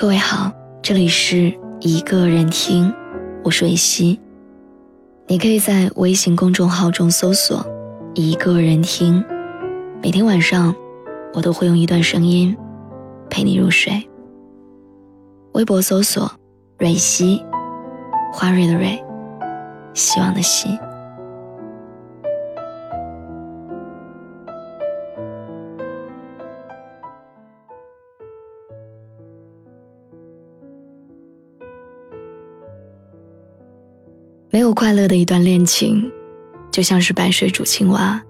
各位好，这里是一个人听，我是维希。你可以在微信公众号中搜索“一个人听”，每天晚上我都会用一段声音陪你入睡。微博搜索“蕊希”，花蕊的蕊，希望的希。没有快乐的一段恋情，就像是白水煮青蛙，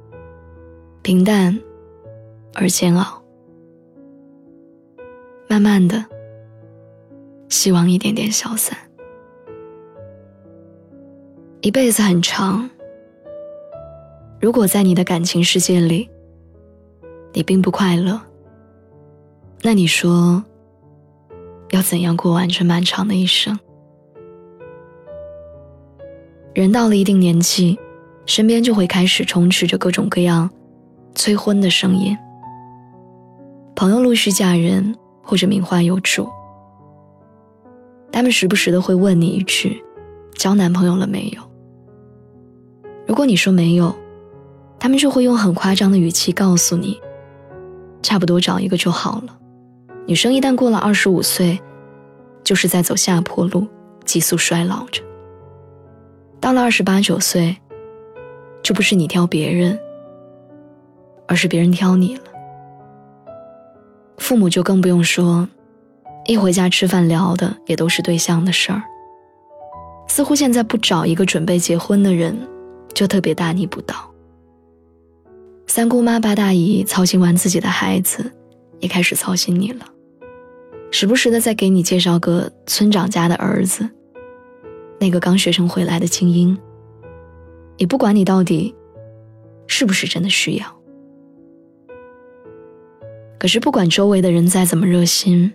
平淡而煎熬。慢慢的，希望一点点消散。一辈子很长，如果在你的感情世界里，你并不快乐，那你说，要怎样过完这漫长的一生？人到了一定年纪，身边就会开始充斥着各种各样催婚的声音。朋友陆续嫁人或者名花有主，他们时不时的会问你一句：“交男朋友了没有？”如果你说没有，他们就会用很夸张的语气告诉你：“差不多找一个就好了。”女生一旦过了二十五岁，就是在走下坡路，急速衰老着。到了二十八九岁，就不是你挑别人，而是别人挑你了。父母就更不用说，一回家吃饭聊的也都是对象的事儿。似乎现在不找一个准备结婚的人，就特别大逆不道。三姑妈八大姨操心完自己的孩子，也开始操心你了，时不时的再给你介绍个村长家的儿子。那个刚学成回来的精英，也不管你到底是不是真的需要。可是不管周围的人再怎么热心，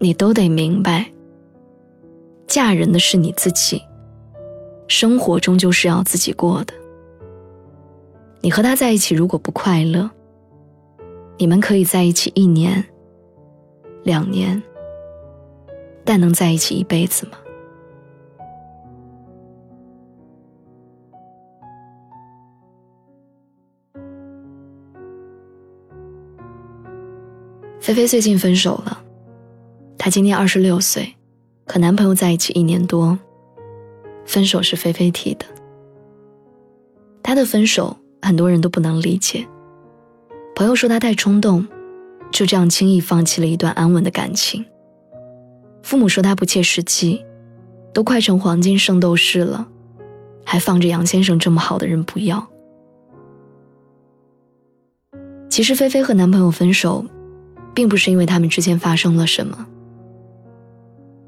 你都得明白，嫁人的是你自己，生活终究是要自己过的。你和他在一起如果不快乐，你们可以在一起一年、两年，但能在一起一辈子吗？菲菲最近分手了，她今年二十六岁，和男朋友在一起一年多。分手是菲菲提的。她的分手很多人都不能理解，朋友说她太冲动，就这样轻易放弃了一段安稳的感情。父母说她不切实际，都快成黄金圣斗士了，还放着杨先生这么好的人不要。其实菲菲和男朋友分手。并不是因为他们之间发生了什么。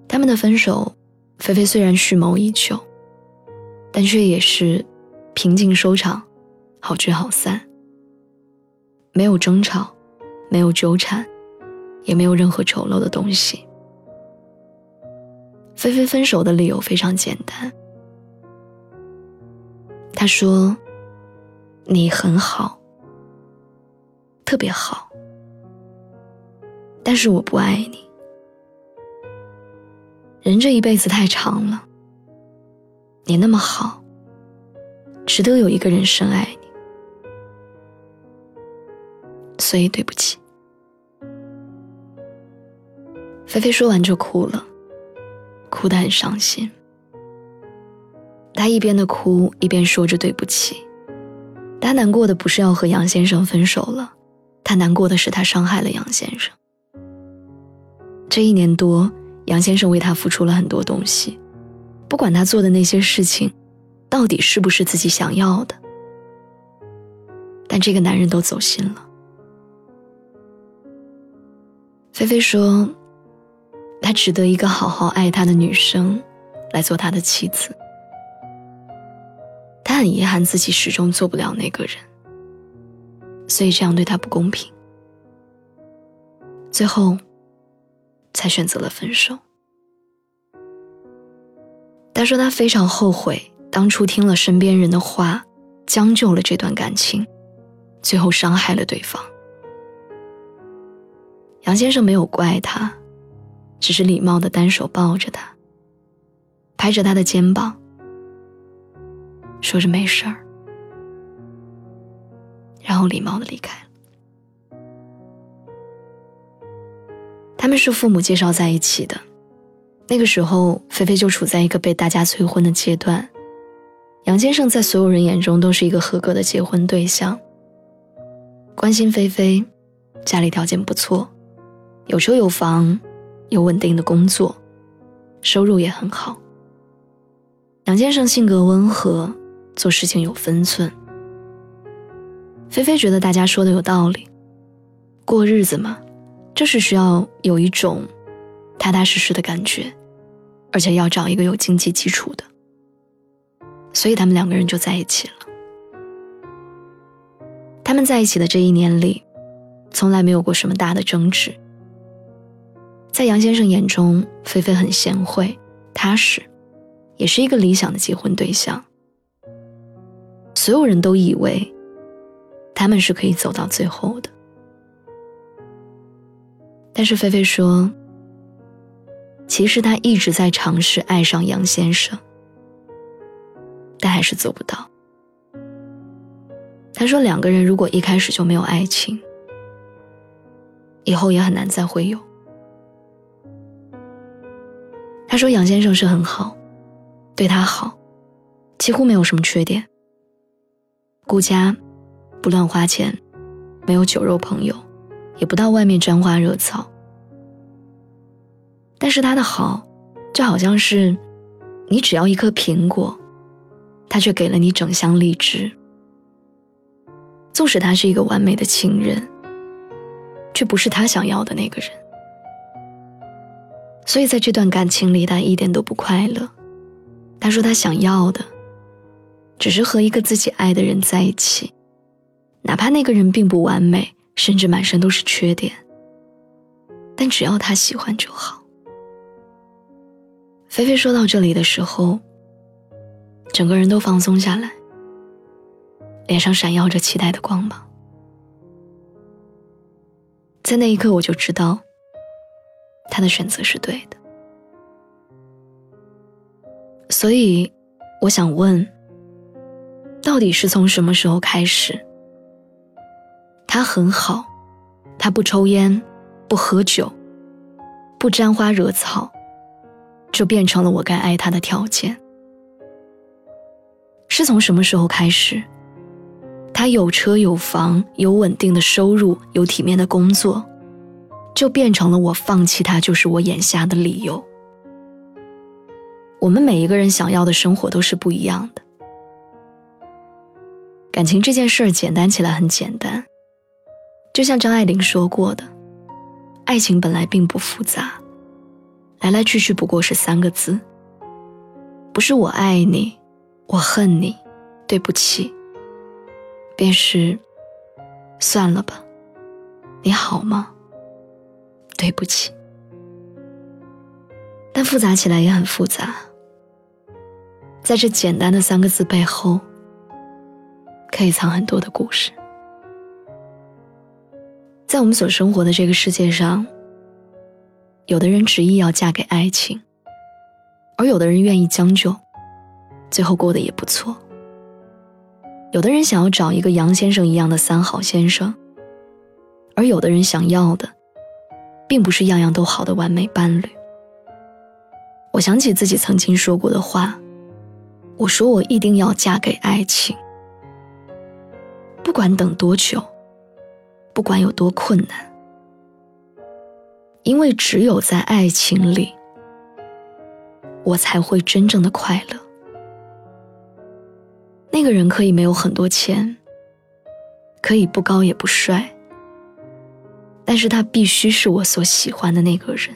他们的分手，菲菲虽然蓄谋已久，但却也是平静收场，好聚好散。没有争吵，没有纠缠，也没有任何丑陋的东西。菲菲分手的理由非常简单，她说：“你很好，特别好。”但是我不爱你。人这一辈子太长了，你那么好，值得有一个人深爱你，所以对不起。菲菲说完就哭了，哭得很伤心。她一边的哭一边说着对不起。她难过的不是要和杨先生分手了，她难过的是她伤害了杨先生。这一年多，杨先生为她付出了很多东西，不管他做的那些事情，到底是不是自己想要的，但这个男人都走心了。菲菲说，他值得一个好好爱他的女生，来做他的妻子。他很遗憾自己始终做不了那个人，所以这样对他不公平。最后。才选择了分手。他说他非常后悔当初听了身边人的话，将就了这段感情，最后伤害了对方。杨先生没有怪他，只是礼貌的单手抱着他，拍着他的肩膀，说着没事儿，然后礼貌的离开了。他们是父母介绍在一起的，那个时候菲菲就处在一个被大家催婚的阶段。杨先生在所有人眼中都是一个合格的结婚对象，关心菲菲，家里条件不错，有车有房，有稳定的工作，收入也很好。杨先生性格温和，做事情有分寸。菲菲觉得大家说的有道理，过日子嘛，就是需要有一种踏踏实实的感觉，而且要找一个有经济基础的。所以他们两个人就在一起了。他们在一起的这一年里，从来没有过什么大的争执。在杨先生眼中，菲菲很贤惠、踏实，也是一个理想的结婚对象。所有人都以为他们是可以走到最后的。但是菲菲说，其实她一直在尝试爱上杨先生。但还是做不到。他说：“两个人如果一开始就没有爱情，以后也很难再会有。”他说：“杨先生是很好，对他好，几乎没有什么缺点。顾家，不乱花钱，没有酒肉朋友，也不到外面沾花惹草。但是他的好，就好像是，你只要一颗苹果。”他却给了你整箱荔枝。纵使他是一个完美的情人，却不是他想要的那个人。所以在这段感情里，他一点都不快乐。他说他想要的，只是和一个自己爱的人在一起，哪怕那个人并不完美，甚至满身都是缺点，但只要他喜欢就好。菲菲说到这里的时候。整个人都放松下来，脸上闪耀着期待的光芒。在那一刻，我就知道，他的选择是对的。所以，我想问：到底是从什么时候开始，他很好，他不抽烟，不喝酒，不沾花惹草，就变成了我该爱他的条件？是从什么时候开始，他有车有房有稳定的收入有体面的工作，就变成了我放弃他就是我眼瞎的理由。我们每一个人想要的生活都是不一样的。感情这件事儿简单起来很简单，就像张爱玲说过的，爱情本来并不复杂，来来去去不过是三个字，不是我爱你。我恨你，对不起。便是，算了吧。你好吗？对不起。但复杂起来也很复杂。在这简单的三个字背后，可以藏很多的故事。在我们所生活的这个世界上，有的人执意要嫁给爱情，而有的人愿意将就。最后过得也不错。有的人想要找一个杨先生一样的三好先生，而有的人想要的，并不是样样都好的完美伴侣。我想起自己曾经说过的话，我说我一定要嫁给爱情，不管等多久，不管有多困难，因为只有在爱情里，我才会真正的快乐。那个人可以没有很多钱，可以不高也不帅，但是他必须是我所喜欢的那个人。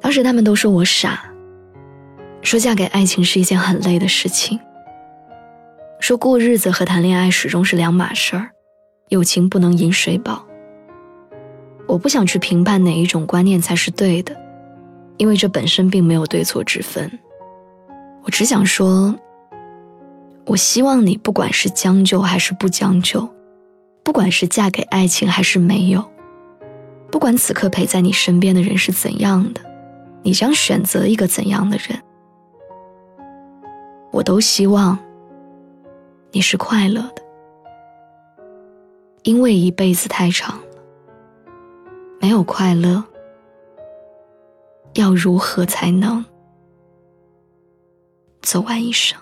当时他们都说我傻，说嫁给爱情是一件很累的事情，说过日子和谈恋爱始终是两码事儿，友情不能饮水饱。我不想去评判哪一种观念才是对的，因为这本身并没有对错之分，我只想说。我希望你不管是将就还是不将就，不管是嫁给爱情还是没有，不管。此刻陪在你身边的人是怎样的，你将选择一个怎样的人，我都希望你是快乐的，因为一辈子太长了，没有快乐，要如何才能走完一生？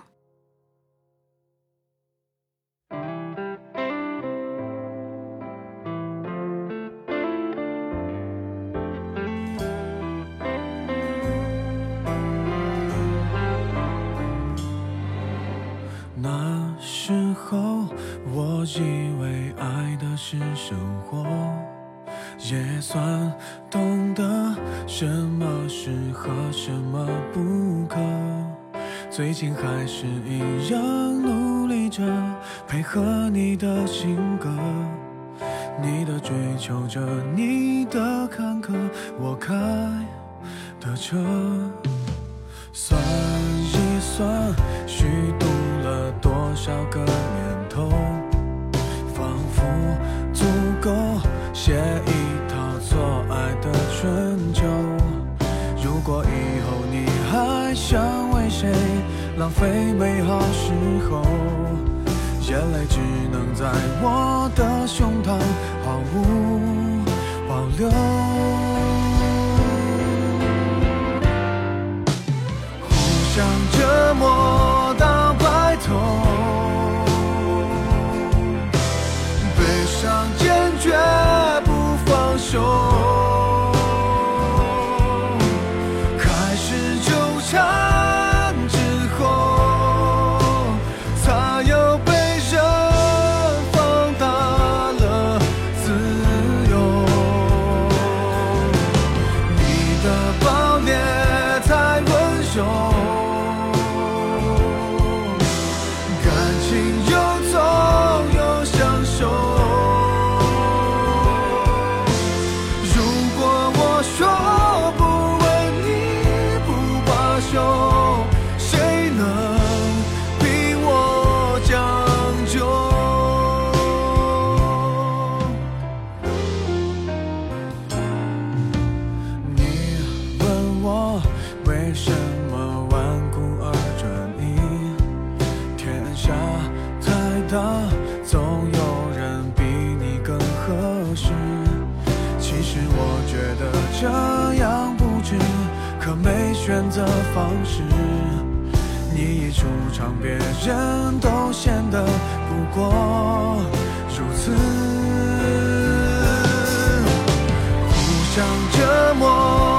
是生活，也算懂得什么适合，什么不可。最近还是一样努力着，配合你的性格，你的追求着，你的坎坷，我开的车。算一算，虚度了多少个写一套错爱的春秋。如果以后你还想为谁浪费美好时候，眼泪只能在我的胸膛毫无保留。互相折磨到白头。悲伤坚决说。这样不值，可没选择方式，你一出场，别人都显得不过如此，互相折磨。